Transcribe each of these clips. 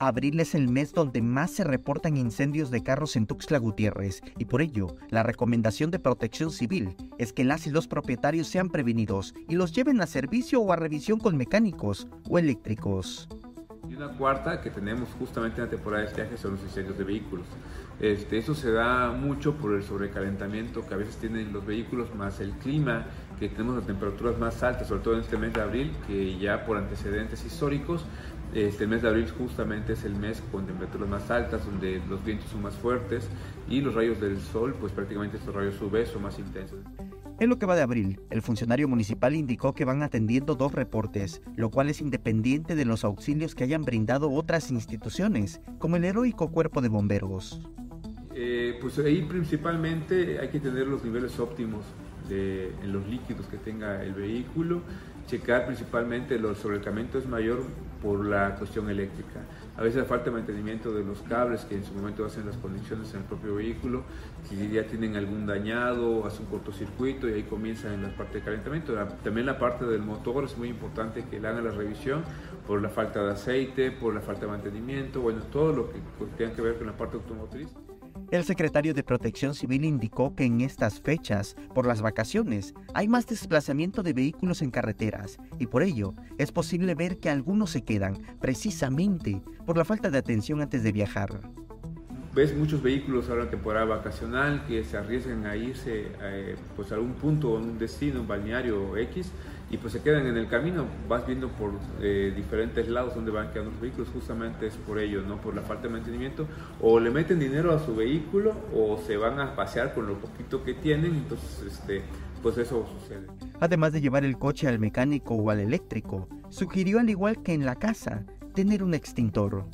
Abril es el mes donde más se reportan incendios de carros en Tuxtla Gutiérrez y por ello la recomendación de protección civil es que las y los propietarios sean prevenidos y los lleven a servicio o a revisión con mecánicos o eléctricos. Y una cuarta que tenemos justamente en la temporada de estiaje son los incendios de vehículos. Este, eso se da mucho por el sobrecalentamiento que a veces tienen los vehículos, más el clima, que tenemos las temperaturas más altas, sobre todo en este mes de abril, que ya por antecedentes históricos este mes de abril justamente es el mes con temperaturas más altas, donde los vientos son más fuertes y los rayos del sol, pues prácticamente estos rayos UV son más intensos. En lo que va de abril, el funcionario municipal indicó que van atendiendo dos reportes, lo cual es independiente de los auxilios que hayan brindado otras instituciones, como el heroico cuerpo de bomberos. Eh, pues ahí principalmente hay que tener los niveles óptimos de, en los líquidos que tenga el vehículo, checar principalmente los sobrecalentamiento es mayor por la cuestión eléctrica. A veces falta mantenimiento de los cables que en su momento hacen las conexiones en el propio vehículo, si ya tienen algún dañado, hace un cortocircuito y ahí comienza en la parte de calentamiento. También la parte del motor es muy importante que le hagan la revisión por la falta de aceite, por la falta de mantenimiento, bueno, todo lo que tenga que ver con la parte automotriz. El secretario de Protección Civil indicó que en estas fechas, por las vacaciones, hay más desplazamiento de vehículos en carreteras y por ello es posible ver que algunos se quedan precisamente por la falta de atención antes de viajar. Ves muchos vehículos ahora en temporada vacacional que se arriesgan a irse eh, pues a algún punto, a un destino, un balneario X, y pues se quedan en el camino, vas viendo por eh, diferentes lados donde van quedando los vehículos, justamente es por ello, ¿no? Por la falta de mantenimiento, o le meten dinero a su vehículo o se van a pasear con lo poquito que tienen, entonces este, pues eso sucede. Además de llevar el coche al mecánico o al eléctrico, sugirió al igual que en la casa, tener un extintor.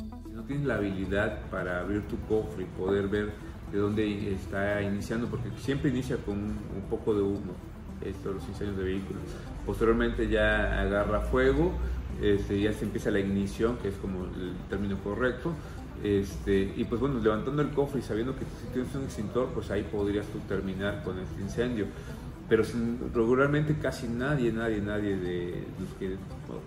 Tienes la habilidad para abrir tu cofre y poder ver de dónde está iniciando, porque siempre inicia con un, poco de humo, esto, los incendios de vehículos posteriormente ya agarra fuego, este, ya se empieza la ignición, que es como el término correcto, este, y pues bueno, levantando el cofre y sabiendo que si tienes un extintor, pues ahí podrías tú terminar con este incendio. Pero regularmente casi nadie, nadie, nadie de los que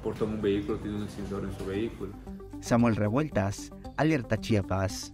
portan un vehículo tiene un extintor en su vehículo. Samuel Revueltas, Alerta Chiapas.